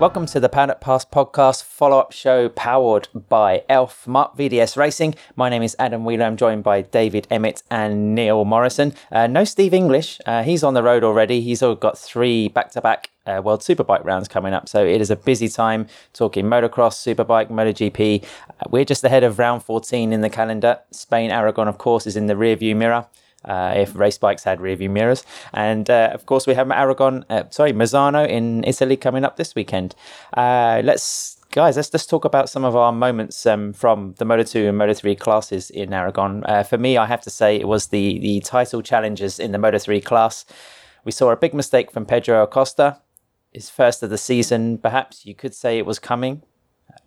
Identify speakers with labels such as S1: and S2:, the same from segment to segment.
S1: Welcome to the Paddock Pass podcast follow up show powered by Elf Marc VDS Racing. My name is Adam Wheeler. I'm joined by David Emmett and Neil Morrison. Uh, no Steve English. Uh, he's on the road already. He's got three back to back World Superbike rounds coming up. So it is a busy time talking motocross, Superbike, MotoGP. Uh, we're just ahead of round 14 in the calendar. Spain, Aragon, of course, is in the rear view mirror uh, if race bikes had rear view mirrors. And uh, of course, we have Aragon, uh, sorry, Misano in Italy coming up this weekend. Uh, let's. Guys, let's just talk about some of our moments um, from the Moto 2 and Moto 3 classes in Aragon. Uh, for me, I have to say it was the, the title challenges in the Moto 3 class. We saw a big mistake from Pedro Acosta, his first of the season. Perhaps you could say it was coming.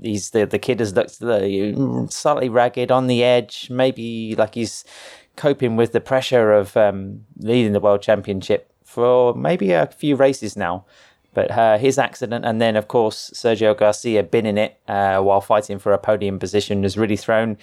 S1: He's the the kid has looked slightly ragged on the edge, maybe like he's coping with the pressure of um, leading the world championship for maybe a few races now. But uh, his accident, and then of course Sergio Garcia binning it uh, while fighting for a podium position, has really thrown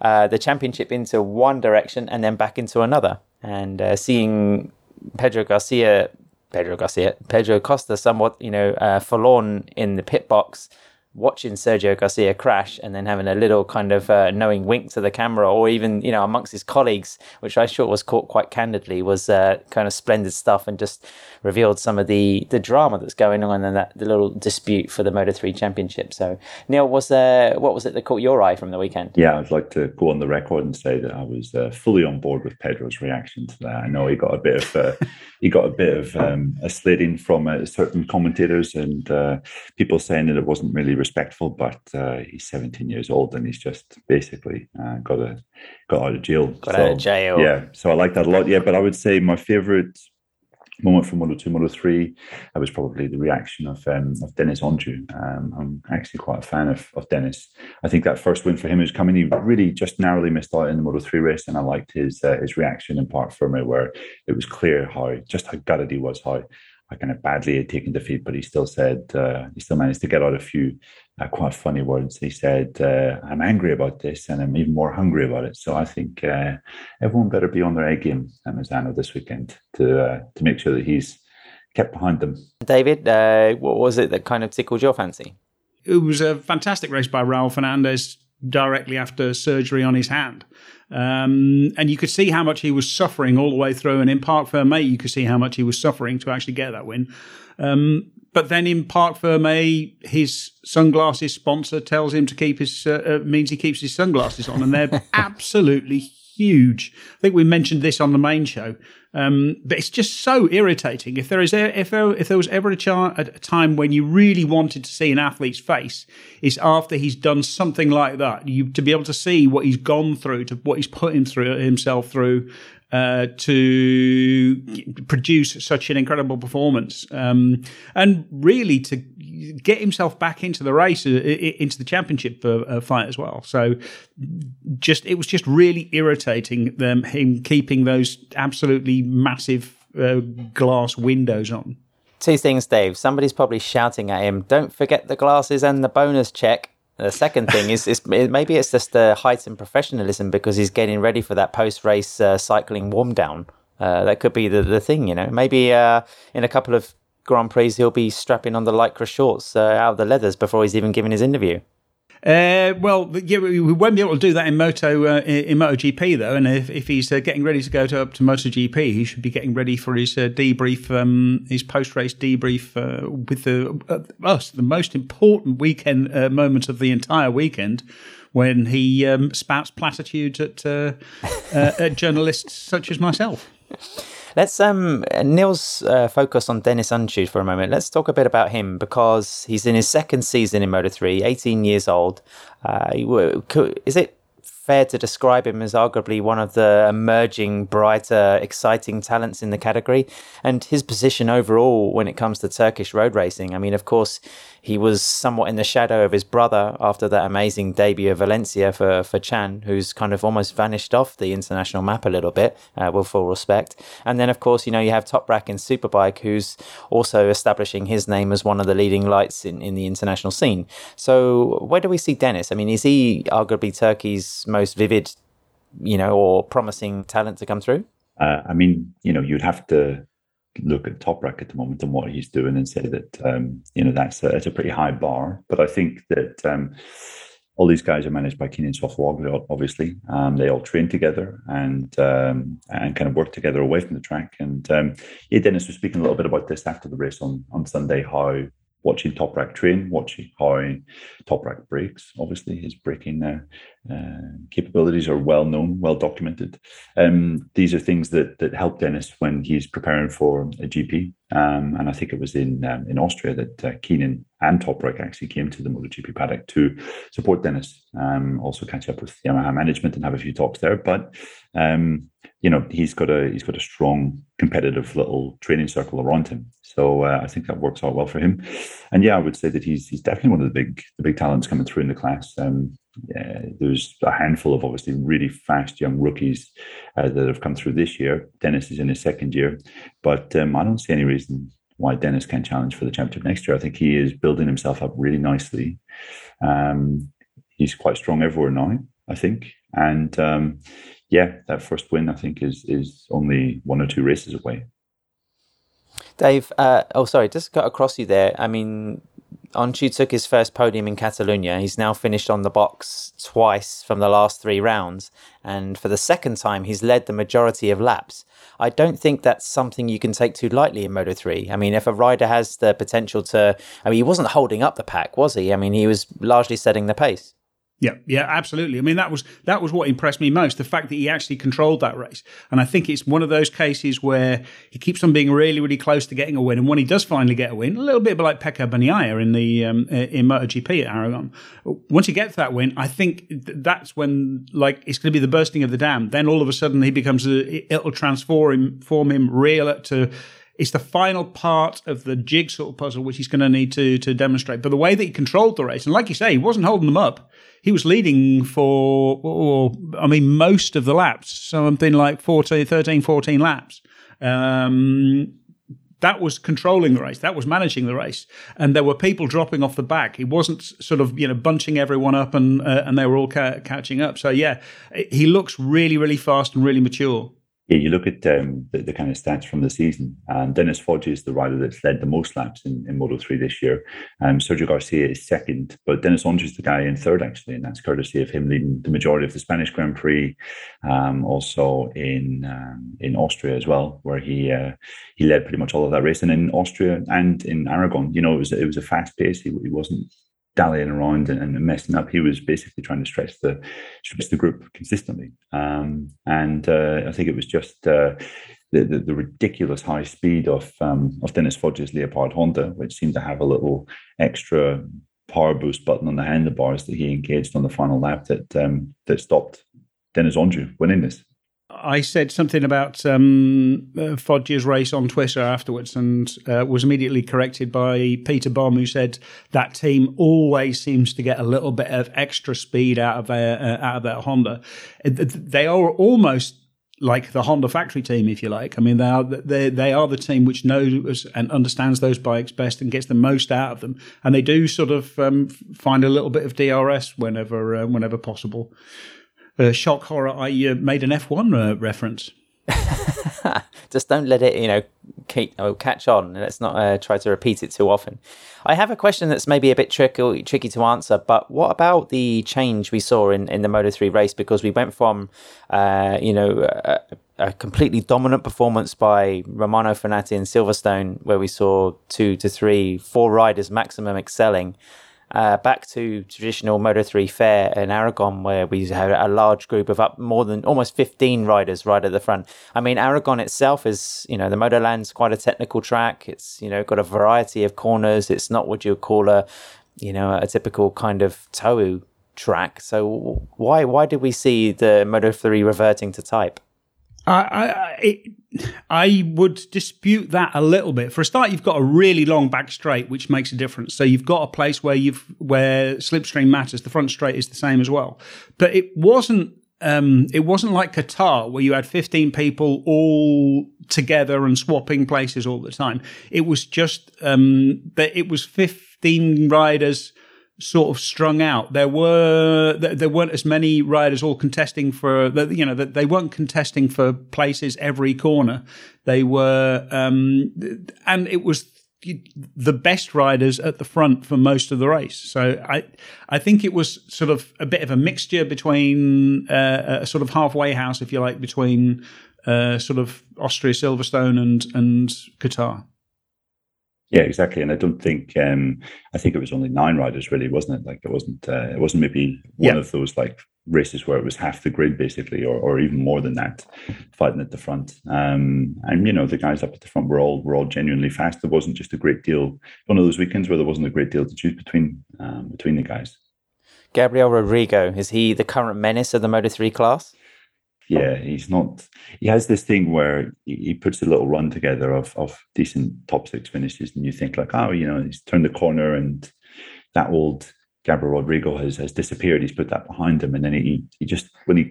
S1: uh, the championship into one direction and then back into another. And uh, seeing Pedro Garcia, Pedro Garcia, Pedro Costa, somewhat you know uh, forlorn in the pit box watching Sergio Garcia crash and then having a little kind of uh, knowing wink to the camera, or even you know amongst his colleagues, which I thought was caught quite candidly, was uh, kind of splendid stuff and just revealed some of the the drama that's going on and that the little dispute for the Moto Three Championship. So Neil, was there what was it that caught your eye from the weekend?
S2: Yeah, I'd like to go on the record and say that I was uh, fully on board with Pedro's reaction to that. I know he got a bit of uh, he got a bit of um, a slating from uh, certain commentators and uh, people saying that it wasn't really respectful, but uh, he's 17 years old and he's just basically uh, got a got out of jail.
S1: Got so, out of jail.
S2: Yeah, so I like that a lot. Yeah, but I would say my favorite moment from Moto 2, Moto 3, that was probably the reaction of um, of Deniz Öncü. Um, I'm actually quite a fan of, of Deniz. I think that first win for him was coming. He really just narrowly missed out in the Moto 3 race, and I liked his uh, his reaction in Parc Fermé, where it was clear how just how gutted he was, how I kind of badly had taken defeat, but he still said uh, he still managed to get out a few uh, quite funny words. He said, uh, "I'm angry about this, and I'm even more hungry about it." So I think uh, everyone better be on their A game at Misano this weekend to uh, to make sure that he's kept behind them.
S1: David, uh, what was it that kind of tickled your fancy?
S3: It was a fantastic race by Raul Fernandez directly after surgery on his hand. Um, and you could see how much he was suffering all the way through. And in Parc Fermé, you could see how much he was suffering to actually get that win. Um, but then in Parc Fermé, his sunglasses sponsor tells him to keep his, uh, uh, means he keeps his sunglasses on. And they're absolutely huge. I think we mentioned this on the main show. Um, but it's just so irritating. If there is if there, if there was ever a, char- a time when you really wanted to see an athlete's face, is after he's done something like that. You to be able to see what he's gone through, to what he's put him through himself through, uh, to produce such an incredible performance, um, and really to get himself back into the race, uh, into the championship uh, fight as well. So, just it was just really irritating them him keeping those absolutely massive glass windows on.
S1: Two things, Dave. Somebody's probably shouting at him, "Don't forget the glasses and the bonus check." The second thing is, is maybe it's just the height heightened professionalism because he's getting ready for that post-race uh, cycling warm down. Uh, that could be the, the thing, you know. Maybe uh, in a couple of Grand Prix, he'll be strapping on the lycra shorts uh, out of the leathers before he's even given his interview.
S3: Uh, well, yeah, we won't be able to do that in Moto uh, in MotoGP though. And if, if he's uh, getting ready to go to up to MotoGP, he should be getting ready for his uh, debrief, um, his post race debrief uh, with the uh, us, the most important weekend moment of the entire weekend, when he um, spouts platitudes at, at journalists such as myself.
S1: Let's um Neil's uh, focus on Deniz Öncü for a moment. Let's talk a bit about him because he's in his second season in Moto 3, 18 years old. Uh, is it fair to describe him as arguably one of the emerging, brighter, exciting talents in the category. And his position overall when it comes to Turkish road racing, I mean, of course, he was somewhat in the shadow of his brother after that amazing debut of Valencia for, for Can, who's kind of almost vanished off the international map a little bit, uh, with full respect. And then, of course, you know, you have Toprak in Superbike, who's also establishing his name as one of the leading lights in, in the international scene. So, where do we see Deniz? I mean, is he arguably Turkey's most vivid, you know, or promising talent to come through?
S2: Uh, I mean, you know, you'd have to look at Toprak at the moment and what he's doing and say that um, you know that's a, that's a pretty high bar. But I think that um, all these guys are managed by Kenan Sofuoglu, obviously. Um, they all train together and um, and kind of work together away from the track. And um, yeah, Deniz was speaking a little bit about this after the race on on Sunday, how watching Toprak train, watching how Toprak brakes. Obviously, his braking uh, uh, capabilities are well known, well documented. Um, these are things that that help Deniz when he's preparing for a GP. Um, and I think it was in um, in Austria that uh, Kenan and Toprak actually came to the MotoGP paddock to support Deniz. Um, also catch up with Yamaha management and have a few talks there. But um, you know he's got a he's got a strong competitive little training circle around him. So uh, I think that works out well for him. And yeah, I would say that he's he's definitely one of the big the big talents coming through in the class. Um, there's a handful of obviously really fast young rookies uh, that have come through this year. Deniz is in his second year, but um, I don't see any reason why Deniz can't challenge for the championship next year. I think he is building himself up really nicely. Um, he's quite strong everywhere now, I think, and um, yeah, that first win I think is is only one or two races away.
S1: Dave, uh, oh sorry, just got across you there. I mean, Öncü took his first podium in Catalonia. He's now finished on the box twice from the last three rounds, and for the second time, he's led the majority of laps. I don't think that's something you can take too lightly in Moto 3. I mean, if a rider has the potential to, I mean, he wasn't holding up the pack, was he? I mean, he was largely setting the pace.
S3: Yeah, yeah, absolutely. I mean, that was that was what impressed me most—the fact that he actually controlled that race. And I think it's one of those cases where he keeps on being really, really close to getting a win. And when he does finally get a win, a little bit like Pecco Bagnaia in the um, in MotoGP at Aragon, once he gets that win, I think that's when like it's going to be the bursting of the dam. Then all of a sudden he becomes a, it'll transform him, form him real to it's the final part of the jigsaw puzzle which he's going to need to to demonstrate. But the way that he controlled the race, and like you say, he wasn't holding them up he was leading for, oh, I mean, most of the laps, something like 14, 13, 14 laps. Um, that was controlling the race. That was managing the race, and there were people dropping off the back. He wasn't sort of you know bunching everyone up, and uh, and they were all ca- catching up. So yeah, he looks really really fast and really mature
S2: yeah, you look at um, the, the, kind of stats from the season, and Dennis Foggia is the rider that's led the most laps in, in Moto 3 this year. Um, Sergio Garcia is second, but Deniz Öncü is the guy in third, actually, and that's courtesy of him leading the majority of the Spanish Grand Prix, um, also in um, in Austria as well, where he uh, he led pretty much all of that race. And in Austria and in Aragon, you know, it was, it was a fast pace. He, he wasn't dallying around and, and, messing up. He was basically trying to stretch the stretch the group consistently, um, and uh, I think it was just uh, the, the, the ridiculous high speed of um, of Dennis Foggia's Leopard Honda, which seemed to have a little extra power boost button on the handlebars that he engaged on the final lap that um, that stopped Deniz Öncü winning this.
S3: I said something about um, uh, Foggia's race on Twitter afterwards and uh, was immediately corrected by Peter Baum, who said that team always seems to get a little bit of extra speed out of their uh, out of their Honda. They are almost like the Honda factory team, if you like. I mean, they are they they are the team which knows and understands those bikes best and gets the most out of them, and they do sort of um, find a little bit of DRS whenever uh, whenever possible shock horror, I uh, made an F1 uh, reference.
S1: Just don't let it, you know, keep oh, catch on. Let's not uh, try to repeat it too often. I have a question that's maybe a bit tricky, tricky to answer. But what about the change we saw in, in the Moto three race? Because we went from, uh, you know, a, a, completely dominant performance by Romano Fenati in Silverstone, where we saw two to three, four riders maximum excelling uh, back to traditional Moto 3 fare in Aragon, where we had a large group of up more than almost 15 riders right at the front. I mean, Aragon itself is, you know, the Motorland's quite a technical track. It's, you know, got a variety of corners. It's not what you would call a, you know, a typical kind of Tohu track. So why why did we see the Moto 3 reverting to type?
S3: I, I, it, I would dispute that a little bit. For a start, you've got a really long back straight, which makes a difference. So you've got a place where you've where slipstream matters. The front straight is the same as well, but it wasn't. Um, it wasn't like Qatar where you had 15 people all together and swapping places all the time. It was just um, that it was 15 riders sort of strung out. There were there weren't as many riders all contesting for you know they weren't contesting for places every corner. They were um, and it was the best riders at the front for most of the race. So I I think it was sort of a bit of a mixture between uh, a sort of halfway house, if you like, between uh, sort of Austria, Silverstone, and and Qatar.
S2: Yeah, exactly. And I don't think um, I think it was only nine riders, really, wasn't it? Like it wasn't uh, it wasn't maybe one yeah. of those like races where it was half the grid basically, or, or even more than that, fighting at the front. Um, and you know the guys up at the front were all were all genuinely fast. There wasn't just a great deal. One of those weekends where there wasn't a great deal to choose between um, between the guys.
S1: Gabriel Rodrigo is he the current menace of the Moto three class?
S2: Yeah, he's not. He has this thing where he puts a little run together of of decent top six finishes, and you think like, oh, you know, he's turned the corner, and that old Gabriel Rodrigo has has disappeared. He's put that behind him, and then he he just when he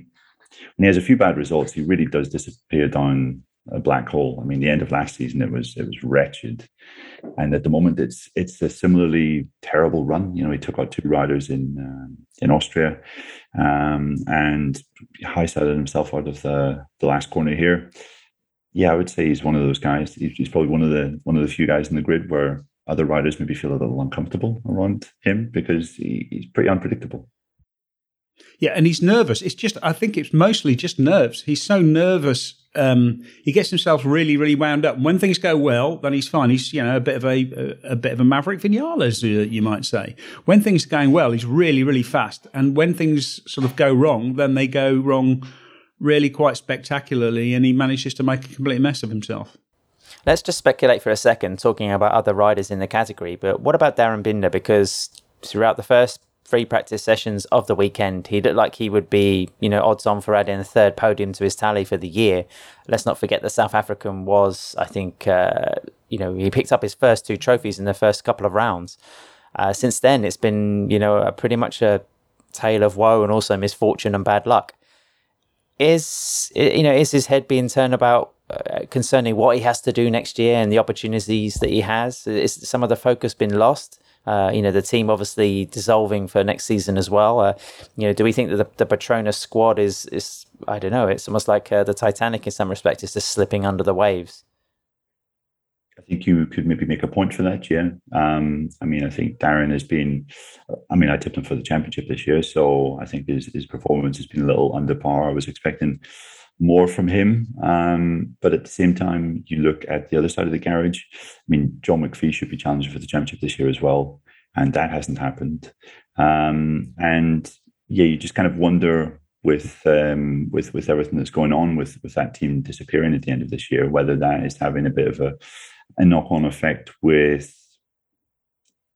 S2: when he has a few bad results, he really does disappear down a black hole. I mean, the end of last season it was it was wretched, and at the moment it's it's a similarly terrible run. You know, he took out two riders in um, in Austria, um, and high-sided himself out of the the last corner here. Yeah, I would say he's one of those guys. He's probably one of the one of the few guys in the grid where other riders maybe feel a little uncomfortable around him because he, he's pretty unpredictable.
S3: Yeah, and he's nervous. It's just, I think it's mostly just nerves. He's so nervous. Um, he gets himself really, really wound up. when things go well, then he's fine. He's, you know, a bit of a, a, a bit of a Maverick Vinales, you might say. When things are going well, he's really, really fast. And when things sort of go wrong, then they go wrong really quite spectacularly. And he manages to make a complete mess of himself.
S1: Let's just speculate for a second, talking about other riders in the category. But what about Darryn Binder? Because throughout the first free practice sessions of the weekend. He looked like he would be, you know, odds on for adding a third podium to his tally for the year. Let's not forget the South African was, I think, uh, you know, he picked up his first two trophies in the first couple of rounds. Uh, since then, it's been, you know, pretty much a tale of woe and also misfortune and bad luck. Is you know, is his head being turned about uh, concerning what he has to do next year and the opportunities that he has? Is some of the focus been lost? Uh, you know, the team obviously dissolving for next season as well. Uh, you know, do we think that the, the squad is is I don't know? It's almost like uh, the Titanic in some respects. It's just slipping under the waves.
S2: I think you could maybe make a point for that. Yeah. Um, I mean, I think Darryn has been. I mean, I tipped him for the championship this year, so I think his his performance has been a little under par. I was expecting more from him. Um, but at the same time, you look at the other side of the garage. I mean, John McPhee should be challenging for the championship this year as well, and that hasn't happened. Um, and yeah, you just kind of wonder with um, with with everything that's going on with with that team disappearing at the end of this year, whether that is having a bit of a, a knock on effect with.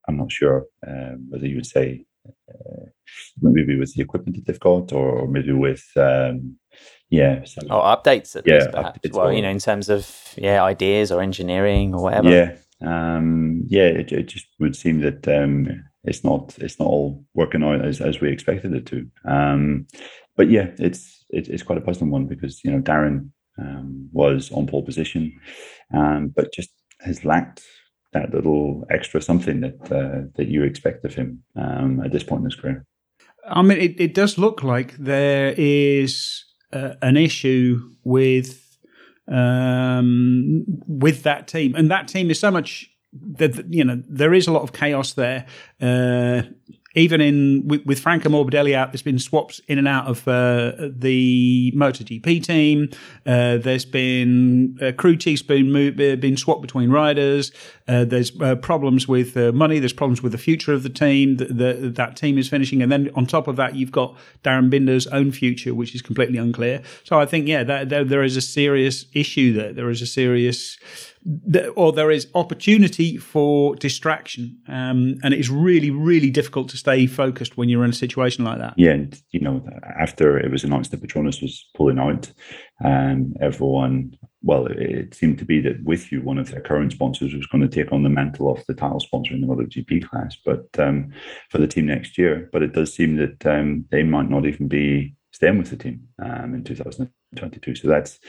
S2: I'm not sure um, whether you would say uh, maybe with the equipment that they've got, or, or maybe with um, yeah.
S1: So, or updates at yeah, least, perhaps. Well, you know, in terms of yeah, ideas or engineering or whatever.
S2: Yeah. Um, yeah, it, it just would seem that um, it's not it's not all working out as, as we expected it to. Um, but yeah, it's it, it's quite a puzzling one because you know Darryn um, was on pole position, um, but just has lacked that little extra something that uh, that you expect of him um, at this point in his career.
S3: I mean, it, it does look like there is uh, an issue with um, with that team, and that team is so much that you know there is a lot of chaos there. Uh, even in with, with Franco Morbidelli out, there's been swaps in and out of uh, the MotoGP team. Uh, there's been a crew chief's moved, been swapped between riders. Uh, there's uh, problems with uh, money. There's problems with the future of the team. That team is finishing, and then on top of that, you've got Darryn Binder's own future, which is completely unclear. So I think, yeah, that, there, there is a serious issue there. There is a serious or there is opportunity for distraction, um, and it's really, really difficult to stay focused when you're in a situation like that.
S2: Yeah, and you know, after it was announced that Petronas was pulling out, um, everyone, well, it seemed to be that WithU, one of their current sponsors was going to take on the mantle of the title sponsor in the MotoGP class, but um, for the team next year. But it does seem that um, they might not even be staying with the team um, in 2022. So that's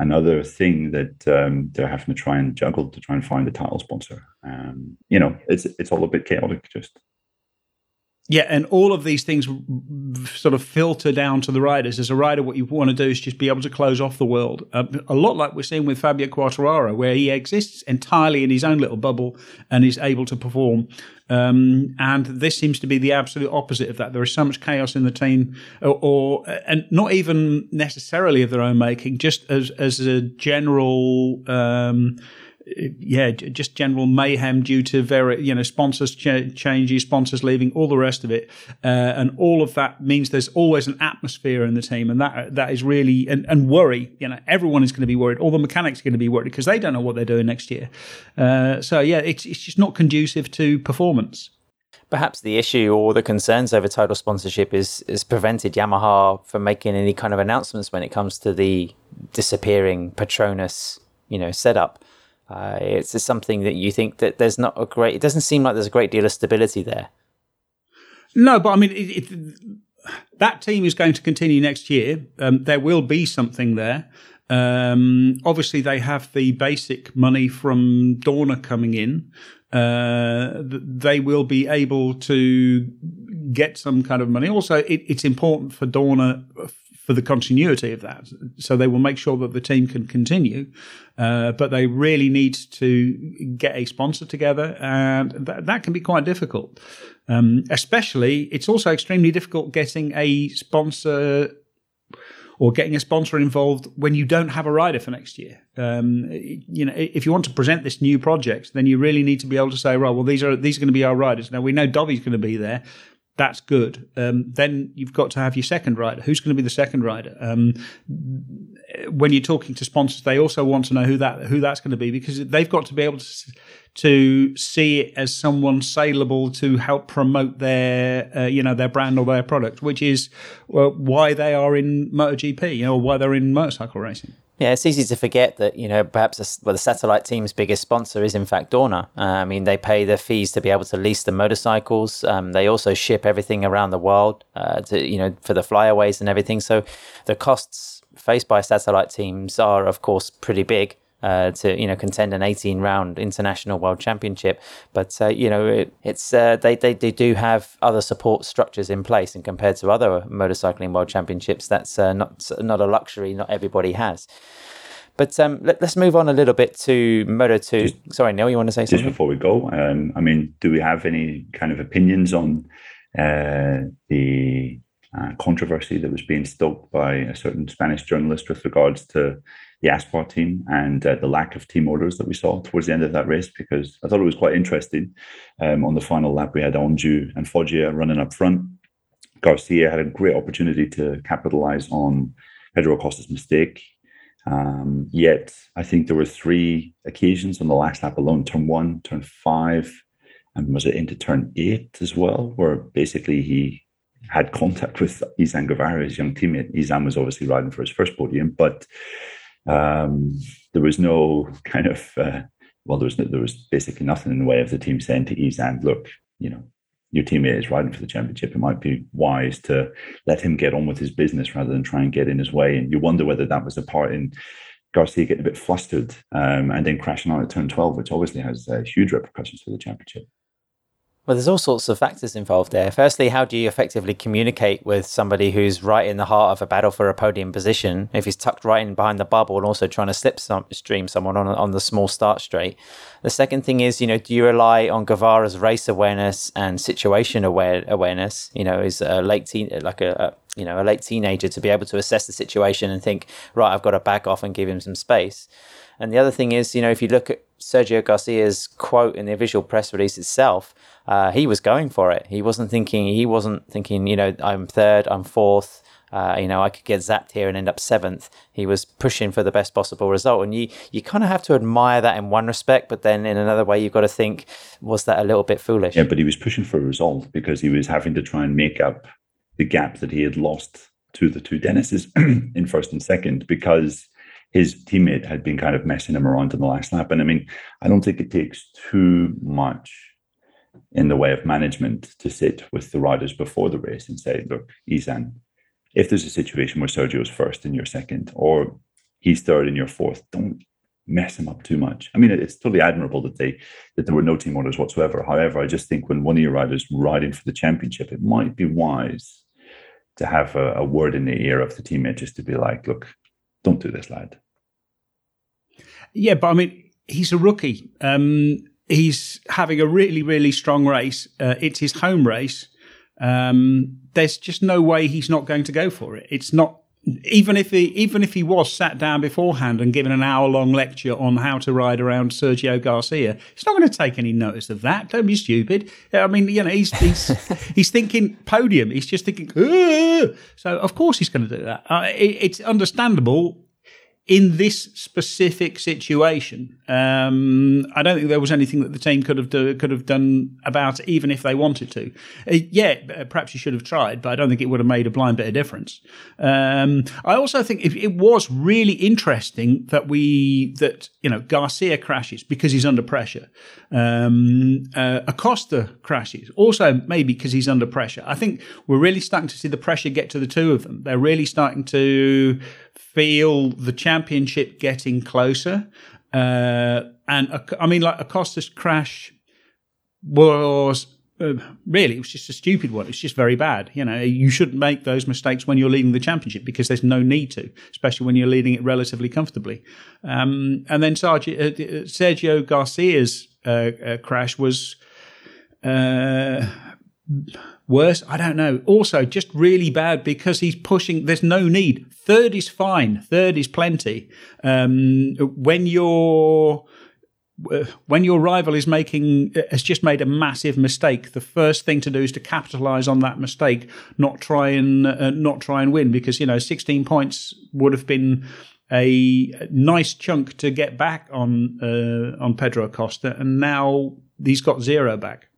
S2: another thing that um, they're having to try and juggle to try and find a title sponsor. Um, you know, it's it's all a bit chaotic. Just
S3: Yeah, and all of these things sort of filter down to the riders. As a rider, what you want to do is just be able to close off the world. Uh, a lot like we're seeing with Fabio Quartararo, where he exists entirely in his own little bubble and is able to perform. Um, and this seems to be the absolute opposite of that. There is so much chaos in the team, or, or and not even necessarily of their own making, just as as a general. Um, yeah, just general mayhem due to very, you know, sponsors ch- sponsors leaving, all the rest of it, uh, and all of that means there's always an atmosphere in the team, and that that is really and, and worry. You know, everyone is going to be worried. All the mechanics are going to be worried because they don't know what they're doing next year. Uh, so yeah, it's it's just not conducive to performance.
S1: Perhaps the issue or the concerns over total sponsorship is is prevented Yamaha from making any kind of announcements when it comes to the disappearing Petronas, you know, setup. Uh, it's just something that you think that there's not a great. It doesn't seem like there's a great deal of stability there.
S3: No, but I mean, it, it, that team is going to continue next year. Um, there will be something there. Um, obviously, they have the basic money from Dorna coming in. Uh, they will be able to get some kind of money. Also, it, it's important for Dorna for the continuity of that. So they will make sure that the team can continue, uh, but they really need to get a sponsor together, and th- that can be quite difficult. Um, especially, it's also extremely difficult getting a sponsor or getting a sponsor involved when you don't have a rider for next year. Um, you know, if you want to present this new project, then you really need to be able to say, right, well, these are these are going to be our riders. Now we know Dovi's going to be there, that's good. Um, then you've got to have your second rider. Who's going to be the second rider? Um, when you're talking to sponsors, they also want to know who that who that's going to be because they've got to be able to to see it as someone saleable to help promote their uh, you know their brand or their product, which is well, why they are in MotoGP, you know, why they're in motorcycle racing.
S1: Yeah, it's easy to forget that you know perhaps a, well, the satellite team's biggest sponsor is in fact Dorna. Uh, I mean, they pay their fees to be able to lease the motorcycles. Um, they also ship everything around the world uh, to you know for the flyaways and everything. So the costs faced by satellite teams are of course pretty big uh, to you know contend an 18 round international world championship. But uh, you know it, it's uh, they, they they do have other support structures in place, and compared to other motorcycling world championships, that's uh, not not a luxury not everybody has. But um, let, us move on a little bit to Moto 2. Just, Sorry, Neil, you want to say something?
S2: Just before we go, um, I mean, do we have any kind of opinions on uh, the uh, controversy that was being stoked by a certain Spanish journalist with regards to the Aspar team and uh, the lack of team orders that we saw towards the end of that race because I thought it was quite interesting. Um, on the final lap, we had Öncü and Foggia running up front. Garcia had a great opportunity to capitalize on Pedro Acosta's mistake. Um, yet, I think there were three occasions on the last lap alone turn one, turn five, and was it into turn eight as well, where basically he had contact with Izan Guevara, his young teammate. Izan was obviously riding for his first podium, but um, there was no kind of uh, well, there was no, there was basically nothing in the way of the team saying to Izan, look, you know, your teammate is riding for the championship. It might be wise to let him get on with his business rather than try and get in his way. And you wonder whether that was a part in Garcia getting a bit flustered um, and then crashing on at turn 12, which obviously has uh, huge repercussions for the championship.
S1: Well, there's all sorts of factors involved there. Firstly, how do you effectively communicate with somebody who's right in the heart of a battle for a podium position if he's tucked right in behind the bubble and also trying to slip some, stream someone on on the small start straight? The second thing is, you know, do you rely on Guevara's race awareness and situation aware awareness? You know, is a late teen like a, a you know a late teenager to be able to assess the situation and think, right, I've got to back off and give him some space. And the other thing is, you know, if you look at Sergio Garcia's quote in the official press release itself, uh, he was going for it. He wasn't thinking. He wasn't thinking. You know, I'm third. I'm fourth. Uh, you know, I could get zapped here and end up seventh. He was pushing for the best possible result, and you you kind of have to admire that in one respect, but then in another way, you've got to think, was that a little bit foolish?
S2: Yeah, but he was pushing for a result because he was having to try and make up the gap that he had lost to the two Dennises in first and second because his teammate had been kind of messing him around in the last lap. And I mean, I don't think it takes too much in the way of management to sit with the riders before the race and say, look, Izan, if there's a situation where Sergio's first and you're second, or he's third and you're fourth, don't mess him up too much. I mean, it's totally admirable that they that there were no team orders whatsoever. However, I just think when one of your riders riding for the championship, it might be wise to have a, a word in the ear of the teammate just to be like, look, don't do this, lad.
S3: Yeah, but I mean, he's a rookie. Um, he's having a really, really strong race. Uh, it's his home race. Um, there's just no way he's not going to go for it. It's not even if he even if he was sat down beforehand and given an hour long lecture on how to ride around Sergio Garcia, he's not going to take any notice of that. Don't be stupid. I mean, you know, he's he's he's thinking podium. He's just thinking. Ugh! So of course he's going to do that. Uh, it, it's understandable in this specific situation, um, I don't think there was anything that the team could have do, could have done about it, even if they wanted to. Uh, yeah, uh, perhaps you should have tried, but I don't think it would have made a blind bit of difference. Um, I also think it, it was really interesting that we that you know Garcia crashes because he's under pressure. Um, uh, Acosta crashes also maybe because he's under pressure. I think we're really starting to see the pressure get to the two of them. They're really starting to feel the championship getting closer. Uh, and uh, I mean, like Acosta's crash was uh, really it was just a stupid one. It's just very bad. You know, you shouldn't make those mistakes when you're leading the championship because there's no need to, especially when you're leading it relatively comfortably. Um, and then Sergio, uh, Sergio Garcia's uh, uh, crash was worse. I don't know. Also, just really bad because he's pushing. There's no need. Third is fine. Third is plenty. Um, when your when your rival is making has just made a massive mistake, the first thing to do is to capitalize on that mistake, not try and uh, not try and win because you know 16 points would have been a nice chunk to get back on uh, on Pedro Acosta, and now he's got zero back.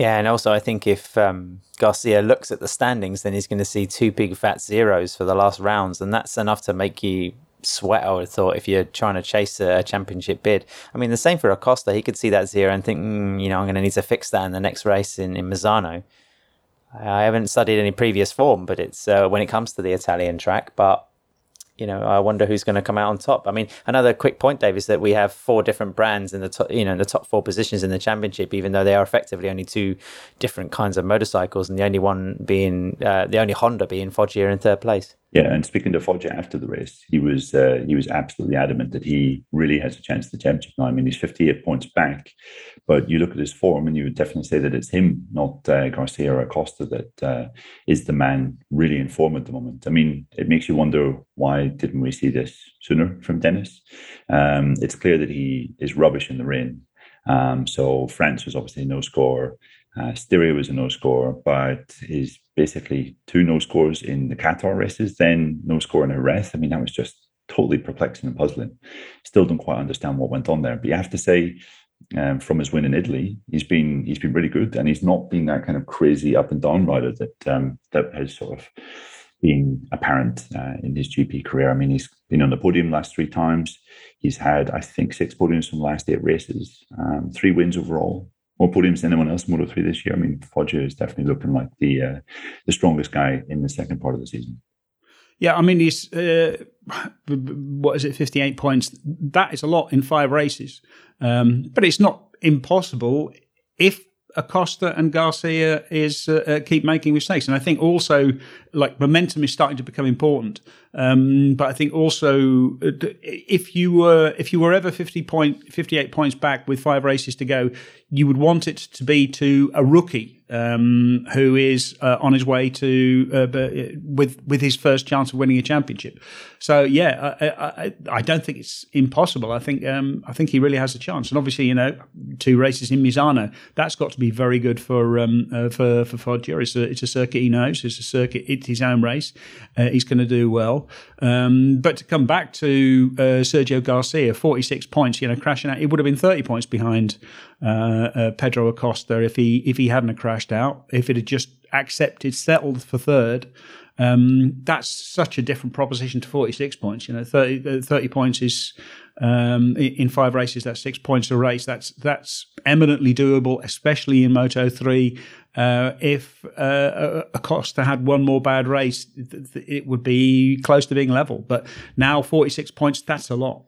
S1: Yeah, and also I think if um, Garcia looks at the standings, then he's going to see two big fat zeros for the last rounds, and that's enough to make you sweat. I would have thought if you're trying to chase a, championship bid. I mean, the same for Acosta. He could see that zero and think, mm, you know, I'm going to need to fix that in the next race in, in Misano. I haven't studied any previous form, but it's uh, when it comes to the Italian track. But you know, I wonder who's going to come out on top. I mean, another quick point, Dave, is that we have four different brands in the top, you know, in the top four positions in the championship, even though they are effectively only two different kinds of motorcycles, and the only one being uh, the only Honda being Foggia in third place.
S2: Yeah, and speaking to Foggia after the race, he was uh, he was absolutely adamant that he really has a chance to the championship now. I mean, he's 58 points back, but you look at his form, and you would definitely say that it's him, not uh, Garcia or Acosta, that uh, is the man really in form at the moment. I mean, it makes you wonder why didn't we see this sooner from Dennis? Um, it's clear that he is rubbish in the rain. Um, so France was obviously no score. Uh, Styria was a no score, but his basically two no scores in the Qatar races, then no score in a rest. I mean, that was just totally perplexing and puzzling. Still don't quite understand what went on there. But you have to say, um, from his win in Italy, he's been he's been really good, and he's not been that kind of crazy up and down rider that um, that has sort of been apparent uh, in his GP career. I mean, he's been on the podium last three times. He's had, I think, six podiums from the last eight races, um, three wins overall more podiums than anyone else Moto 3 this year. I mean, Foggia is definitely looking like the uh, the strongest guy in the second part of the season.
S3: Yeah, I mean, he's uh, what is it, fifty eight points? That is a lot in five races, um, but it's not impossible if Acosta and Garcia is uh, uh, keep making mistakes, and I think also like momentum is starting to become important. Um, but I think also uh, if you were if you were ever fifty point fifty eight points back with five races to go, you would want it to be to a rookie um, who is uh, on his way to uh, with with his first chance of winning a championship. So yeah, I, I, I don't think it's impossible. I think um, I think he really has a chance. And obviously, you know, two races in Misano, that's got to be very good for um, uh, for for Foggia. It's a it's a circuit he knows. It's a circuit. It's his own race. Uh, he's going to do well. Um, but to come back to uh, Sergio Garcia, forty six points. You know, crashing out, it would have been thirty points behind uh, uh, Pedro Acosta if he if he hadn't crashed out. If it had just accepted, settled for third, um, that's such a different proposition to 46 points. You know, 30, uh, 30 points is um, in five races. That's six points a race. That's that's eminently doable, especially in Moto three. Uh, if uh, Acosta had one more bad race, it would be close to being level. But now 46 points, that's a lot.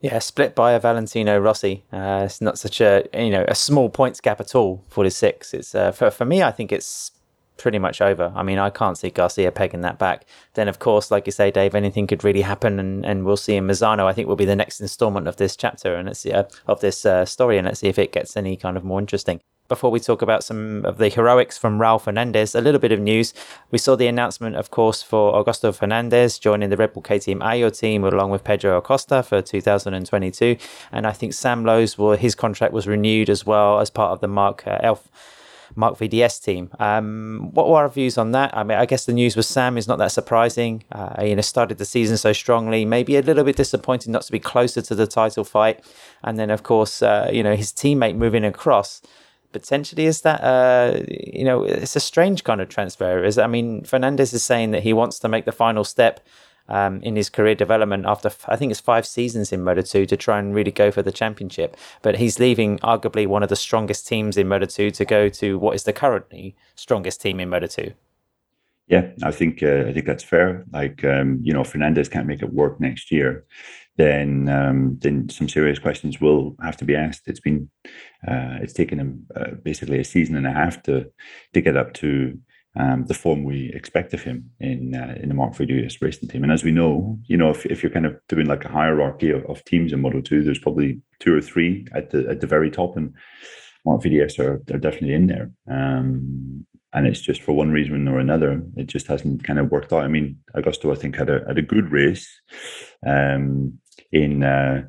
S1: Yeah, split by a Valentino Rossi. Uh, it's not such a you know a small points gap at all. Forty six. It's uh, for for me. I think it's pretty much over. I mean, I can't see Garcia pegging that back. Then, of course, like you say, Dave, anything could really happen, and, and we'll see in Misano. I think will be the next instalment of this chapter and let's see uh, of this uh, story, and let's see if it gets any kind of more interesting before we talk about some of the heroics from Raul Fernandez, a little bit of news. We saw the announcement, of course, for Augusto Fernandez joining the Red Bull KTM Ajo team along with Pedro Acosta for 2022. And I think Sam Lowes, well, his contract was renewed as well as part of the Marc uh, Elf. Marc VDS team. Um, what were our views on that? I mean, I guess the news with Sam is not that surprising. Uh, you know, started the season so strongly, maybe a little bit disappointed not to be closer to the title fight. And then, of course, uh, you know, his teammate moving across potentially is that uh you know it's a strange kind of transfer is i mean fernandez is saying that he wants to make the final step um, in his career development after I think it's five seasons in Moto 2 to try and really go for the championship. But he's leaving arguably one of the strongest teams in Moto 2 to go to what is the currently strongest team in Moto 2.
S2: Yeah, I think uh, I think that's fair. Like um, you know, Fernandez can't make it work next year then um, then some serious questions will have to be asked. It's been uh, it's taken him uh, basically a season and a half to to get up to um, the form we expect of him in uh, in the Marc VDS racing team. And as we know, you know, if, if you're kind of doing like a hierarchy of, of teams in Moto Two, there's probably two or three at the at the very top, and VDS are they're definitely in there. Um, and it's just for one reason or another, it just hasn't kind of worked out. I mean, Augusto, I think, had a had a good race. Um, in uh,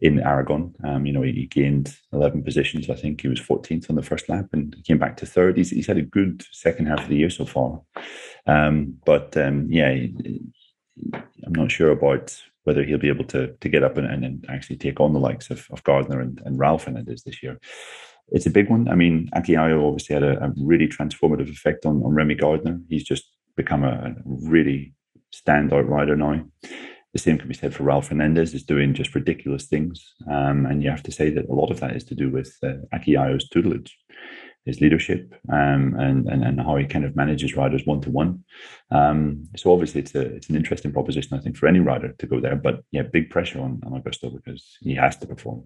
S2: in Aragon. Um, you know, he, gained 11 positions. I think he was 14th on the first lap and he came back to third. He's, he's had a good second half of the year so far. Um, but um, yeah, I'm not sure about whether he'll be able to to get up and, and, actually take on the likes of, of Gardner and, Raul and Raul Fernandez this year. It's a big one. I mean, Ajo obviously had a, a really transformative effect on, on Remy Gardner. He's just become a, really standout rider now the same can be said for Raul Fernandez, is doing just ridiculous things. Um, and you have to say that a lot of that is to do with uh, Aki Ajo's tutelage, his leadership, um, and, and, and how he kind of manages riders one to one. So obviously, it's a it's an interesting proposition, I think, for any rider to go there. But yeah, big pressure on, on Augusto because he has to perform.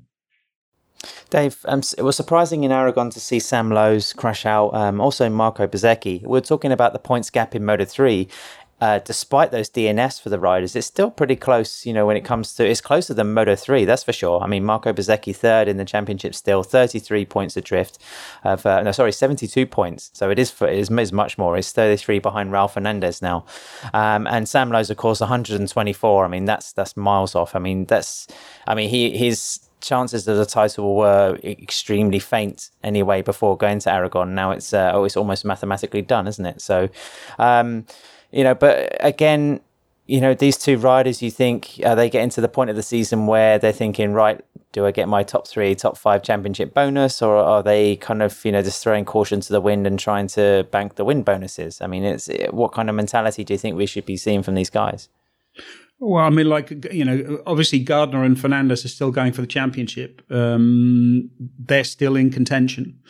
S1: Dave, um, it was surprising in Aragon to see Sam Lowes crash out. Um, also, Marco Bezzecchi. We we're talking about the points gap in Moto 3 uh, despite those DNS for the riders, it's still pretty close. You know, when it comes to it's closer than Moto three, that's for sure. I mean, Marco Bezzecchi third in the championship, still thirty three points adrift. Of uh, no, sorry, seventy two points. So it is for it is, much more. It's thirty three behind Raul Fernandez now, um, and Sam Lowes, of course, one hundred and twenty four. I mean, that's that's miles off. I mean, that's I mean he his chances of the title were extremely faint anyway before going to Aragon. Now it's uh, oh, it's almost mathematically done, isn't it? So. Um, you know, but again, you know, these two riders, you think are they getting to the point of the season where they're thinking, right, do I get my top three, top five championship bonus, or are they kind of, you know, just throwing caution to the wind and trying to bank the win bonuses? I mean, it's what kind of mentality do you think we should be seeing from these guys?
S3: Well, I mean, like you know, obviously Gardner and Fernandez are still going for the championship. Um, they're still in contention.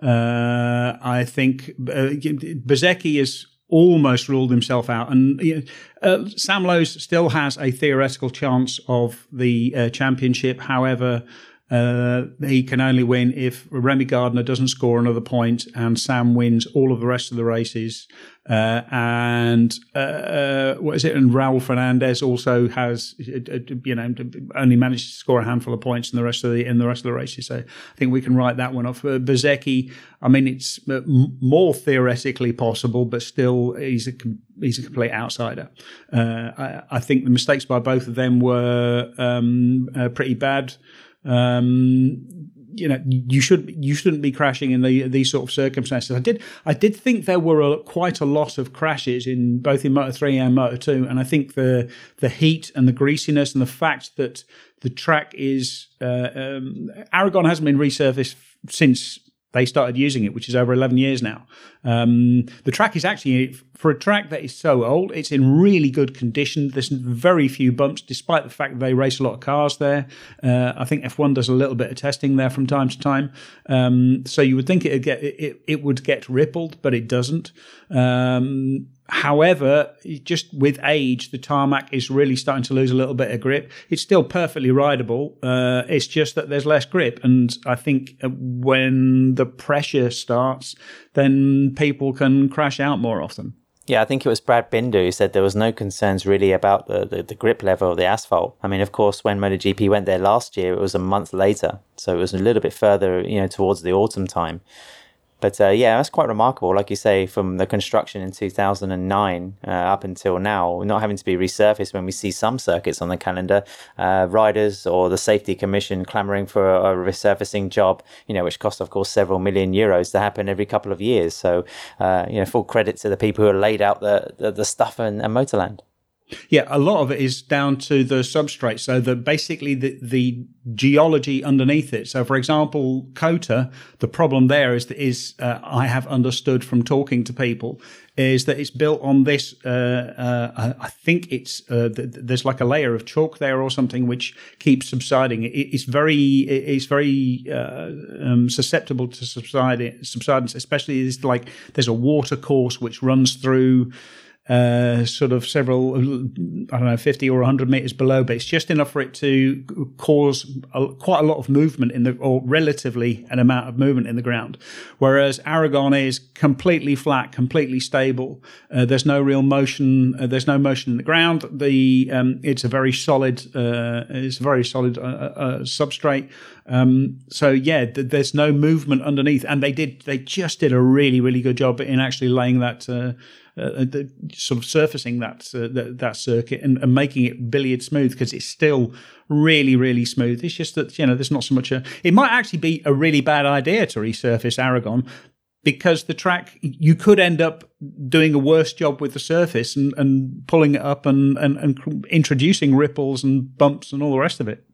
S3: Uh, I think uh, Bezzecchi is almost ruled himself out. And uh, Sam Lowes still has a theoretical chance of the uh, championship. However, uh, he can only win if Remy Gardner doesn't score another point and Sam wins all of the rest of the races. Uh, and uh, uh what is it? And Raul Fernandez also has, uh, uh, you know, only managed to score a handful of points in the rest of the in the rest of the races. So I think we can write that one off. Uh, Bezzecchi, I mean, it's more theoretically possible, but still, he's a he's a complete outsider. I, I, think the mistakes by both of them were um, pretty bad. Um, you know, you should you shouldn't be crashing in the, these sort of circumstances. I did I did think there were a, quite a lot of crashes in both in Moto three and Moto two, and I think the the heat and the greasiness and the fact that the track is uh, um, Aragon hasn't been resurfaced since they started using it, which is over 11 years now. Um, the track is actually for a track that is so old, it's in really good condition. There's very few bumps, despite the fact that they race a lot of cars there. Uh, I think F1 does a little bit of testing there from time to time. Um, so you would think it would get it, it would get rippled, but it doesn't. Um, However, just with age, the tarmac is really starting to lose a little bit of grip. It's still perfectly rideable. Uh, it's just that there's less grip. And I think uh, when the pressure starts, then people can crash out more often.
S1: Yeah, I think it was Brad Binder who said there was no concerns really about the, the, the, grip level of the asphalt. I mean, of course, when MotoGP went there last year, it was a month later. So it was a little bit further, you know, towards the autumn time. But uh, yeah, that's quite remarkable. Like you say, from the construction in 2009 uh, up until now, not having to be resurfaced when we see some circuits on the calendar, uh, riders or the safety commission clamoring for a, resurfacing job, you know, which costs, of course, several million euros to happen every couple of years. So, uh, you know, full credit to the people who have laid out the, the, the stuff and, and Motorland.
S3: Yeah, a lot of it is down to the substrate. So the basically the, the geology underneath it. So for example, COTA, the problem there is that is uh, I have understood from talking to people is that it's built on this. Uh, uh, I think it's uh, th- there's like a layer of chalk there or something which keeps subsiding. It, it's very it's very uh, um, susceptible to subsiding subsidence, especially it's like there's a water course which runs through uh, sort of several, I don't know, 50 or 100 meters below, but it's just enough for it to cause a, quite a lot of movement in the, or relatively an amount of movement in the ground. Whereas Aragon is completely flat, completely stable. Uh, there's no real motion. Uh, there's no motion in the ground. The um, it's a very solid. Uh, it's a very solid uh, substrate. Um, so yeah, th- there's no movement underneath, and they did. They just did a really, really good job in actually laying that uh, the, sort of surfacing that, uh, that, that circuit and, and, making it billiard smooth because it's still really really smooth. It's just that you know there's not so much a. It might actually be a really bad idea to resurface Aragon because the track you could end up doing a worse job with the surface and, and pulling it up and, and, and introducing ripples and bumps and all the rest of it.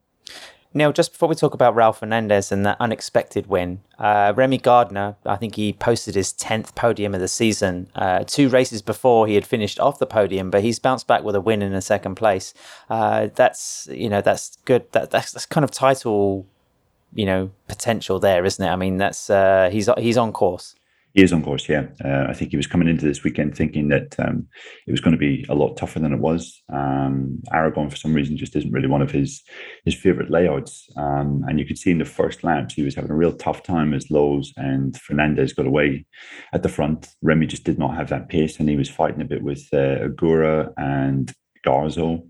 S1: Neil, just before we talk about Raul Fernandez and that unexpected win, uh, Remy Gardner, I think he posted his 10th podium of the season. Uh, two races before he had finished off the podium, but he's bounced back with a win in a second place. Uh, that's, you know, that's good. That, that's, that's kind of title, you know, potential there, isn't it? I mean, that's, uh, he's, he's on course.
S2: Is on course, yeah. Uh, I think he was coming into this weekend thinking that um, it was going to be a lot tougher than it was. Um, Aragon, for some reason, just isn't really one of his his favorite layouts. Um, and you could see in the first laps he was having a real tough time as Lowes and Fernandez got away at the front. Remy just did not have that pace, and he was fighting a bit with uh, Egura and Garzo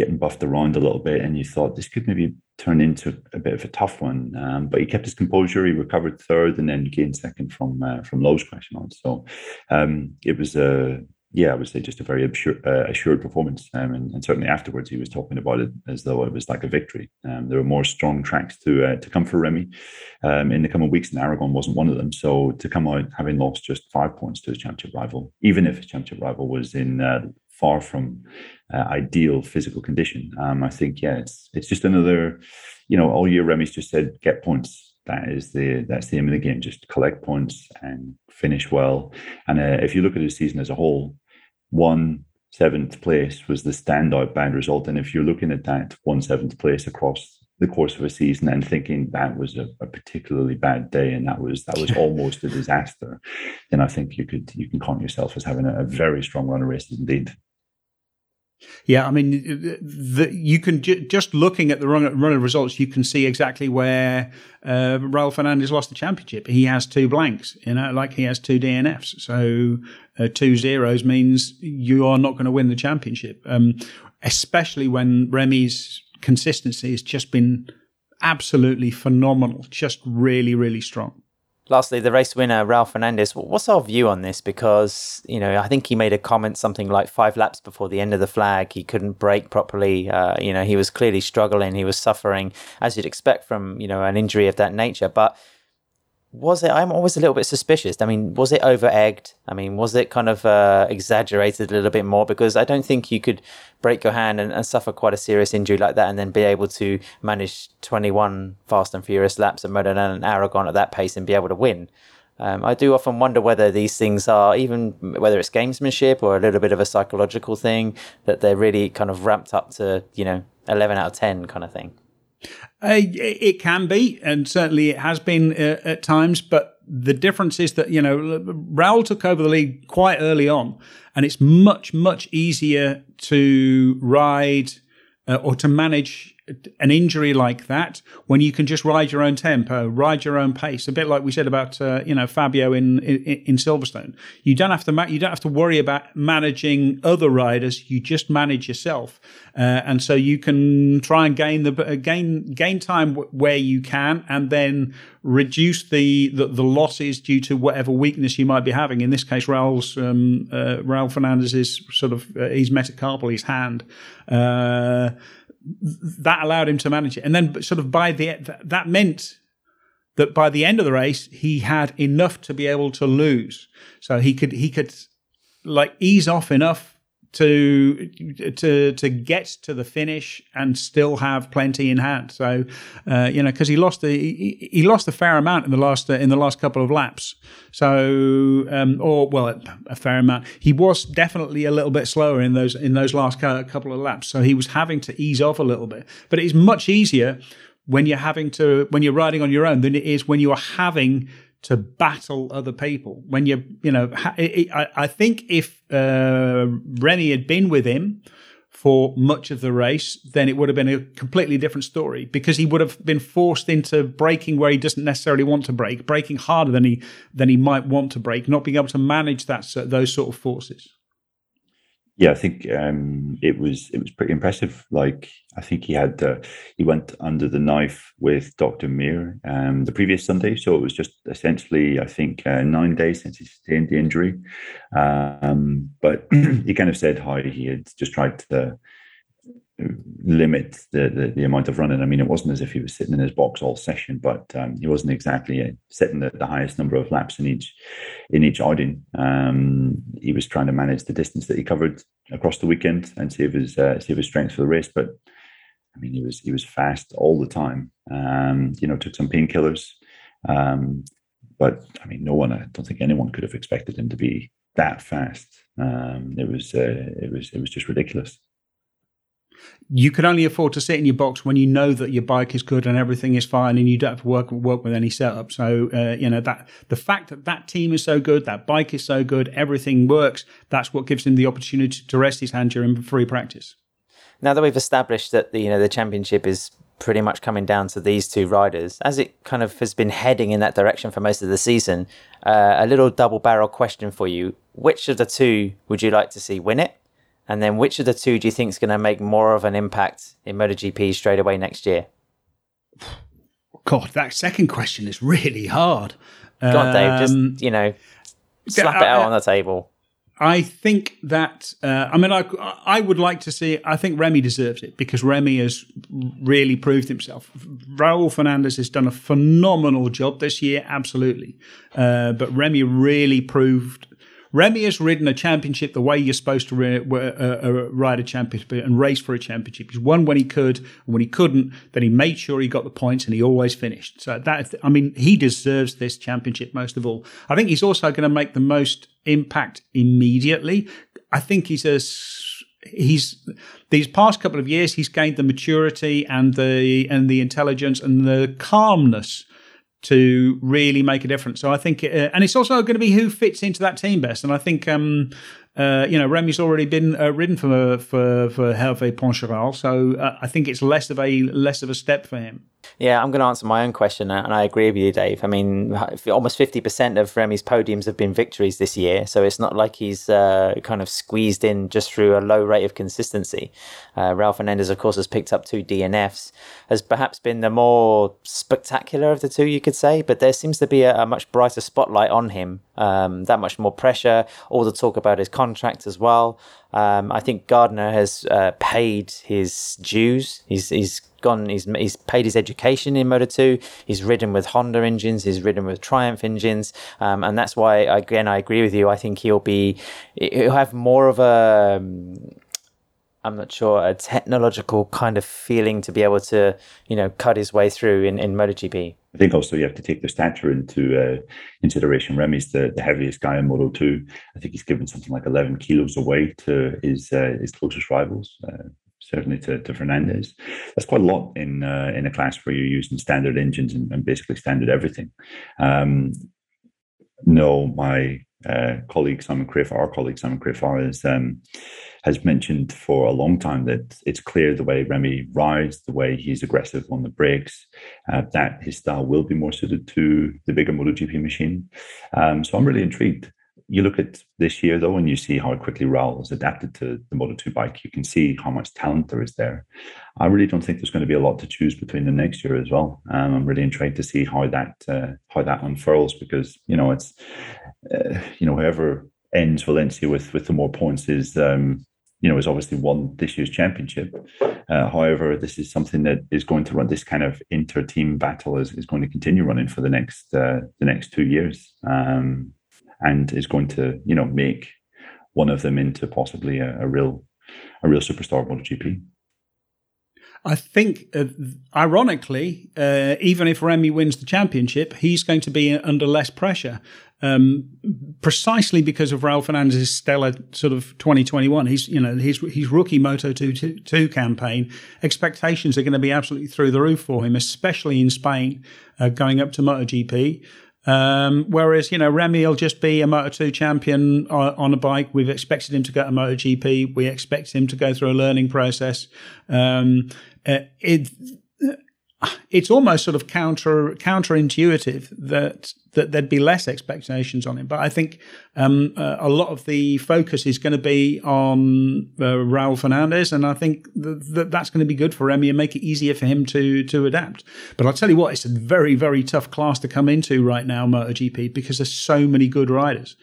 S2: getting buffed around a little bit, and you thought this could maybe turn into a bit of a tough one. Um, but he kept his composure. He recovered third, and then gained second from uh, from Lowes crashing on. So um, it was a yeah, I would say just a very assured, uh, assured performance. Um, and, and, certainly afterwards, he was talking about it as though it was like a victory. Um, there were more strong tracks to uh, to come for Remy um, in the coming weeks, and Aragon wasn't one of them. So to come out having lost just five points to his championship rival, even if his championship rival was in uh, far from uh, ideal physical condition. Um, I think yeah, it's it's just another, you know, all year Remy's just said get points. That is the that's the aim of the game. Just collect points and finish well. And uh, if you look at the season as a whole, one seventh place was the standout bad result. And if you're looking at that one seventh place across the course of a season and thinking that was a, a, particularly bad day and that was that was almost a disaster, then I think you could you can count yourself as having a, a very strong run of races indeed.
S3: Yeah, I mean, the, you can ju- just looking at the run, run of results, you can see exactly where uh, Raul Fernandez lost the championship. He has two blanks, you know, like he has two DNFs. So uh, two zeros means you are not going to win the championship, um, especially when Remy's consistency has just been absolutely phenomenal, just really, really strong.
S1: Lastly, the race winner, Raul Fernandez. What's our view on this? Because, you know, I think he made a comment something like five laps before the end of the flag. He couldn't brake properly. Uh, you know, he was clearly struggling. He was suffering, as you'd expect from, you know, an injury of that nature. But was it? I'm always a little bit suspicious. I mean, was it over egged? I mean, was it kind of uh, exaggerated a little bit more? Because I don't think you could break your hand and, and, suffer quite a serious injury like that and then be able to manage 21 fast and furious laps at Motorland and Aragon at that pace and be able to win. Um, I do often wonder whether these things are even whether it's gamesmanship or a little bit of a psychological thing that they're really kind of ramped up to you know eleven out of ten kind of thing.
S3: Uh, it can be, and certainly it has been uh, at times. But the difference is that you know Raul took over the league quite early on, and it's much much easier to ride uh, or to manage an injury like that when you can just ride your own tempo, ride your own pace. A bit like we said about uh, you know Fabio in, in, in Silverstone. You don't have to ma- you don't have to worry about managing other riders. You just manage yourself, uh, and so you can try and gain the uh, gain gain time w- where you can, and then reduce the, the, the losses due to whatever weakness you might be having. In this case, Raul's um, uh, Raul Fernandez is sort of uh, he's metacarpal, his hand. That allowed him to manage it. And then, sort of by the that meant that by the end of the race, he had enough to be able to lose. So he could he could like ease off enough to to to get to the finish and still have plenty in hand. So uh, you know because he lost the he, he, lost a fair amount in the last uh, in the last couple of laps. So um, or well a fair amount. He was definitely a little bit slower in those in those last couple of laps. So he was having to ease off a little bit. But it's much easier when you're having to when you're riding on your own than it is when you are having to battle other people. When you, you know, I, think if uh, Remy had been with him for much of the race, then it would have been a completely different story because he would have been forced into braking where he doesn't necessarily want to brake braking harder than he than he might want to brake not being able to manage that those sort of forces
S2: yeah, I think um, it was it was pretty impressive. Like I think he had uh, he went under the knife with Doctor Mir um, the previous Sunday, so it was just essentially I think uh, nine days since he sustained the injury. Um, but he kind of said how he had just tried to limit the, the, the amount of running. I mean, it wasn't as if he was sitting in his box all session, but um, he wasn't exactly uh, setting the, the, highest number of laps in each in each outing. Um, he was trying to manage the distance that he covered across the weekend and save his uh, save his strength for the race. But I mean, he was he was fast all the time. Um, you know, took some painkillers. Um, but I mean, no one. I don't think anyone could have expected him to be that fast. Um, it was uh, it was it was just ridiculous
S3: you can only afford to sit in your box when you know that your bike is good and everything is fine and you don't have to work work with any setup. So uh, you know that the fact that that team is so good, that bike is so good, everything works. That's what gives him the opportunity to rest his hand during free practice.
S1: Now that we've established that the you know the championship is pretty much coming down to these two riders, as it kind of has been heading in that direction for most of the season. Uh, a little double barrel question for you: Which of the two would you like to see win it? And then which of the two do you think is going to make more of an impact in MotoGP straight away next year?
S3: God, that second question is really hard.
S1: Go on, Dave. Just, um, you know, slap it out on the table.
S3: I think that uh, I mean I I would like to see. I think Remy deserves it because Remy has really proved himself. Raul Fernandez has done a phenomenal job this year, absolutely. Uh, but Remy really proved Remy has ridden a championship the way you're supposed to uh, uh, ride a championship and race for a championship. He's won when he could, and when he couldn't, then he made sure he got the points and he always finished. So that, I mean, he deserves this championship most of all. I think he's also going to make the most impact immediately. I think he's a he's these past couple of years he's gained the maturity and the and the intelligence and the calmness to really make a difference. So I think, uh, and it's also going to be who fits into that team best. And I think, um, uh, you know, Remy's already been uh, ridden for for for Hervé Poncharal, so uh, I think it's less of a less of a step for him.
S1: Yeah, I'm going to answer my own question, and I agree with you, Dave. I mean, almost 50% of Remy's podiums have been victories this year, so it's not like he's uh, kind of squeezed in just through a low rate of consistency. Uh, Raul Fernandez, of course, has picked up two DNFs, has perhaps been the more spectacular of the two, you could say, but there seems to be a, a much brighter spotlight on him, um, that much more pressure, all the talk about his contract as well. Um, I think Gardner has uh, paid his dues. He's he's gone. He's he's paid his education in Moto Two. He's ridden with Honda engines. He's ridden with Triumph engines, um, and that's why again I agree with you. I think he'll be he'll have more of a I'm not sure, a technological kind of feeling to be able to, you know, cut his way through in, in MotoGP.
S2: I think also you have to take the stature into uh, consideration. Remy's the, the heaviest guy in Moto 2. I think he's given something like 11 kilos away to his uh, his closest rivals, uh, certainly to, to Fernandez. That's quite a lot in uh, in a class where you're using standard engines and, and basically standard everything. Um, no, my uh, colleague Simon Crafar, our colleague Simon Crafar, is um, has mentioned for a long time that it's clear the way Remy rides, the way he's aggressive on the brakes, uh, that his style will be more suited to the bigger MotoGP machine. Um, so I'm really intrigued. You look at this year though, and you see how quickly Raul has adapted to the Moto 2 bike. You can see how much talent there is there. I really don't think there's going to be a lot to choose between the next year as well. Um, I'm really intrigued to see how that uh, how that unfurls because you know it's uh, you know whoever ends Valencia with with the more points is um, you know, has obviously won this year's championship. Uh, however, this is something that is going to run. This kind of inter-team battle is, is going to continue running for the next uh, the next two years, um, and is going to you know make one of them into possibly a, a real a real superstar of MotoGP.
S3: I think, uh, ironically, uh, even if Remy wins the championship, he's going to be under less pressure um, precisely because of Raul Fernandez's stellar sort of 2021. He's, you know, his, his rookie Moto 2, 2 campaign, expectations are going to be absolutely through the roof for him, especially in Spain, uh, going up to MotoGP. Um, whereas, you know, Remy will just be a Moto 2 champion on, on, a bike. We've expected him to go to MotoGP. We expect him to go through a learning process. Um, it, it's almost sort of counter counterintuitive that that there'd be less expectations on him. But I think um, uh, a lot of the focus is going to be on uh, Raul Fernandez, and I think that that's going to be good for Remy and make it easier for him to to adapt. But I'll tell you what, it's a very very tough class to come into right now, MotoGP, because there's so many good riders.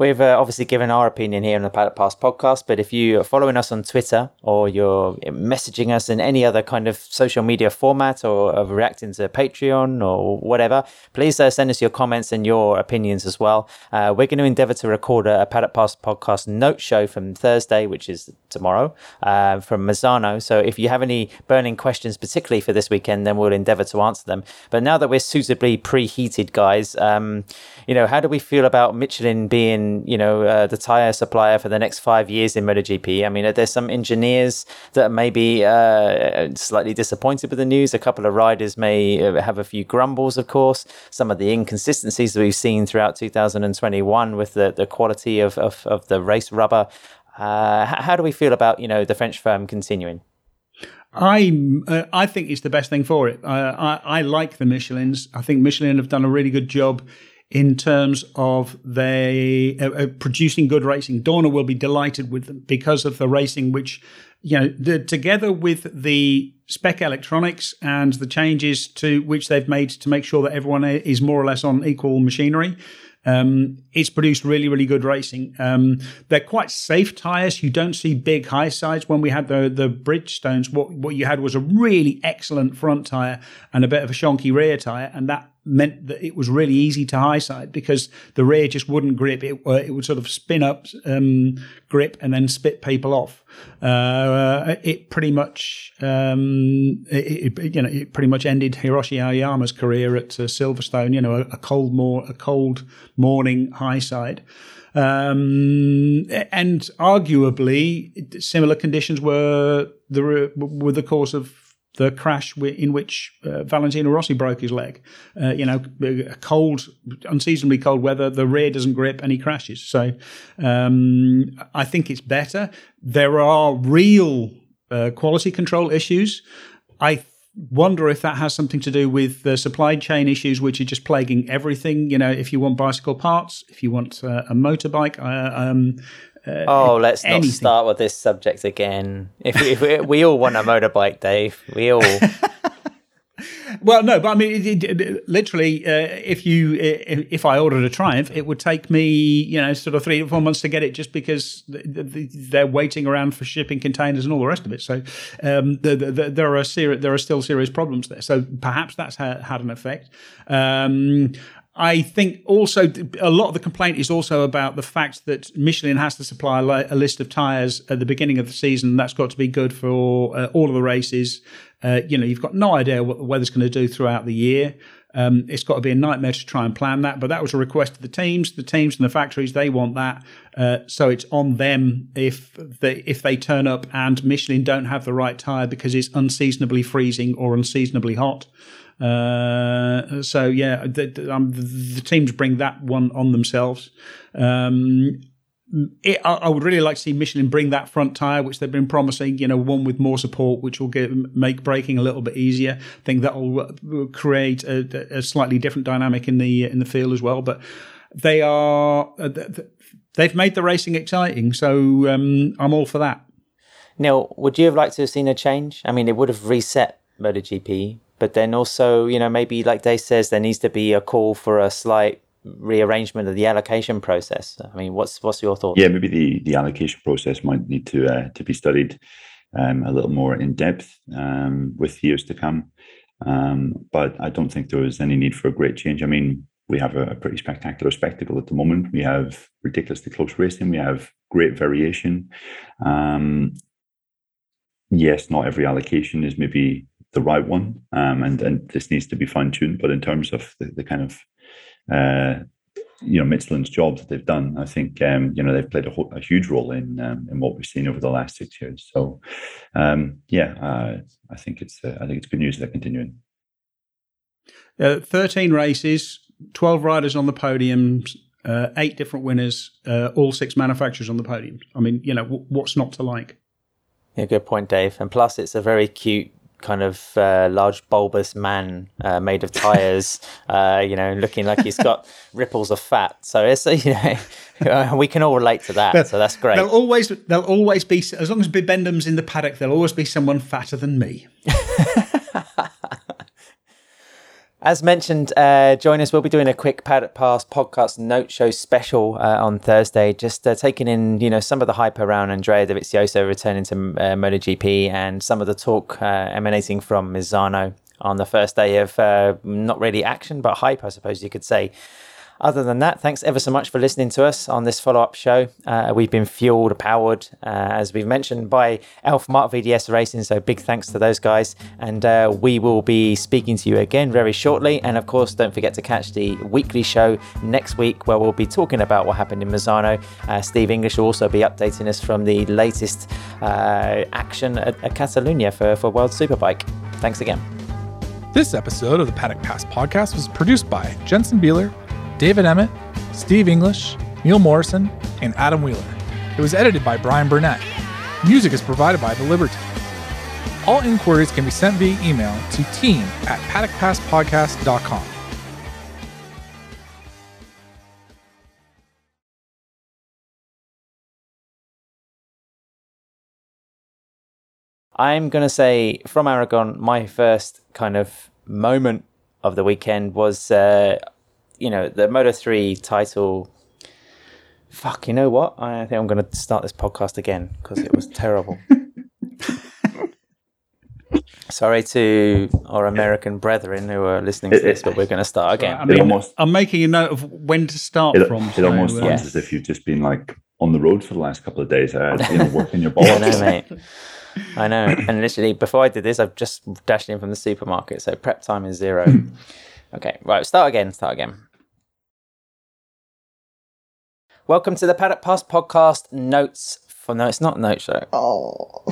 S1: We've uh, obviously given our opinion here on the Paddock Pass podcast, but if you are following us on Twitter or you're messaging us in any other kind of social media format or reacting to Patreon or whatever, please uh, send us your comments and your opinions as well. Uh, we're going to endeavor to record a, a Pass podcast note show from Thursday, which is tomorrow, uh, from Misano. So if you have any burning questions, particularly for this weekend, then we'll endeavor to answer them. But now that we're suitably preheated, guys, um, you know, how do we feel about Michelin being, you know, uh, the tire supplier for the next five years in MotoGP? I mean, are there some engineers that may be uh, slightly disappointed with the news? A couple of riders may uh, have a few grumbles, of course. Some of the inconsistencies that we've seen throughout 2021 with the, the quality of, of, of the race rubber. Uh, how do we feel about, you know, the French firm continuing?
S3: I uh, I think it's the best thing for it. I, I like the Michelins. I think Michelin have done a really good job in terms of they uh, uh, producing good racing. Dorna will be delighted with them because of the racing, which you know, the, together with the spec electronics and the changes to which they've made to make sure that everyone is more or less on equal machinery. Um, it's produced really, really good racing. Um, they're quite safe tires. You don't see big high sides. When we had the the Bridgestones, what what you had was a really excellent front tire and a bit of a shonky rear tire, and that meant that it was really easy to high side because the rear just wouldn't grip. It, uh, it would sort of spin up, um, grip, and then spit people off. Uh, it pretty much, um, it, it, you know, it pretty much ended Hiroshi Aoyama's career at uh, Silverstone. You know, a, a, cold more, a cold morning high side. Um, and arguably, similar conditions were the were the course of the crash in which uh, Valentino Rossi broke his leg. Uh, you know, cold, unseasonably cold weather, the rear doesn't grip and he crashes. So um, I think it's better. There are real uh, quality control issues. I wonder if that has something to do with the supply chain issues, which are just plaguing everything. You know, if you want bicycle parts, if you want uh, a motorbike, uh, um,
S1: uh, oh, let's anything. not start with this subject again. If, if we, we, all want a motorbike, Dave, we all.
S3: well, no, but I mean, it, it, it, literally, uh, if you if I ordered a Triumph, it would take me, you know, sort of three to four months to get it, just because they're waiting around for shipping containers and all the rest of it. So um, the, the, there are serious, there are still serious problems there. So perhaps that's had, had an effect. Um, I think also a lot of the complaint is also about the fact that Michelin has to supply a list of tyres at the beginning of the season. That's got to be good for uh, all of the races. Uh, you know, you've got no idea what the weather's going to do throughout the year. Um, it's got to be a nightmare to try and plan that, but that was a request of the teams. The teams and the factories they want that, uh, so it's on them if they if they turn up and Michelin don't have the right tire because it's unseasonably freezing or unseasonably hot. Uh, so yeah, the, um, the, the, teams bring that one on themselves. Um, it, I, I, would really like to see Michelin bring that front tire, which they've been promising. You know, one with more support, which will get, make braking a little bit easier. I think that will create a, a, slightly different dynamic in the in the field as well. But they are uh, they've made the racing exciting, so um, I'm all for that.
S1: Neil, would you have liked to have seen a change? I mean, it would have reset MotoGP, but then also, you know, maybe like Dave says, there needs to be a call for a slight rearrangement of the allocation process. I mean, what's what's your thought?
S2: Yeah, maybe the the allocation process might need to uh, to be studied um, a little more in depth um, with years to come. Um, but I don't think there was any need for a great change. I mean, we have a, pretty spectacular spectacle at the moment. We have ridiculously close racing. We have great variation. Um, yes, not every allocation is maybe the right one, um, and and this needs to be fine tuned. But in terms of the, the kind of uh, you know Michelin's job that they've done. I think um, you know they've played a, whole, a huge role in um, in what we've seen over the last six years. So um, yeah, uh, I think it's uh, I think it's good news they're continuing.
S3: Uh, Thirteen races, twelve riders on the podiums, uh, eight different winners, uh, all six manufacturers on the podium. I mean, you know, w- what's not to like?
S1: Yeah, good point, Dave. And plus, it's a very cute kind of uh, large bulbous man uh, made of tires, uh, you know, looking like he's got ripples of fat. So it's you know we can all relate to that. so that's great.
S3: There'll always there'll always be as long as Bibendum's in the paddock, there'll always be someone fatter than me.
S1: As mentioned, uh, join us. We'll be doing a quick Paddock Pass podcast note show special uh, on Thursday, just uh, taking in you know some of the hype around Andrea Dovizioso returning to uh, MotoGP and some of the talk uh, emanating from Misano on the first day of uh, not really action but hype, I suppose you could say. Other than that, thanks ever so much for listening to us on this follow up show. Uh, we've been fueled, powered, uh, as we've mentioned, by Elf Marc VDS Racing. So big thanks to those guys. And uh, we will be speaking to you again very shortly. And of course, don't forget to catch the weekly show next week where we'll be talking about what happened in Misano. Uh, Steve English will also be updating us from the latest uh, action at, at Catalunya for, for World Superbike. Thanks again.
S4: This episode of the Paddock Pass podcast was produced by Jensen Beeler David Emmett, Steve English, Neil Morrison, and Adam Wheeler. It was edited by Brian Burnett. Music is provided by The Liberty. All inquiries can be sent via email to team at paddockpasspodcast.com.
S1: I'm going to say from Aragon, my first kind of moment of the weekend was uh, you know, the Moto 3 title. Fuck, you know what? I think I'm going to start this podcast again because it was terrible. Sorry to our American brethren who are listening to this, but we're going to start again.
S3: I mean, almost, I'm making a note of when to start
S2: it,
S3: from.
S2: It so, almost uh, sounds as if you've just been like on the road for the last couple of days, uh, you know, working your balls.
S1: I know, mate. I know. And literally, before I did this, I've just dashed in from the supermarket, so prep time is zero. okay, right, start again, start again. Welcome to the Paddock Pass podcast notes for no, it's not a note show.
S2: Oh,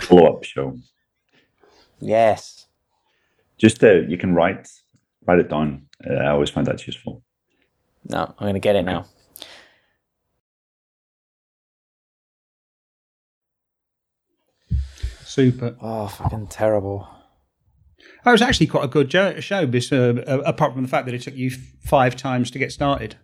S2: follow up show.
S1: Yes.
S2: Just uh, you can write write it down. Uh, I always find that useful.
S1: No, I'm going to get it now.
S3: Super.
S1: Oh, fucking terrible.
S3: That was actually quite a good show, uh, apart from the fact that it took you five times to get started.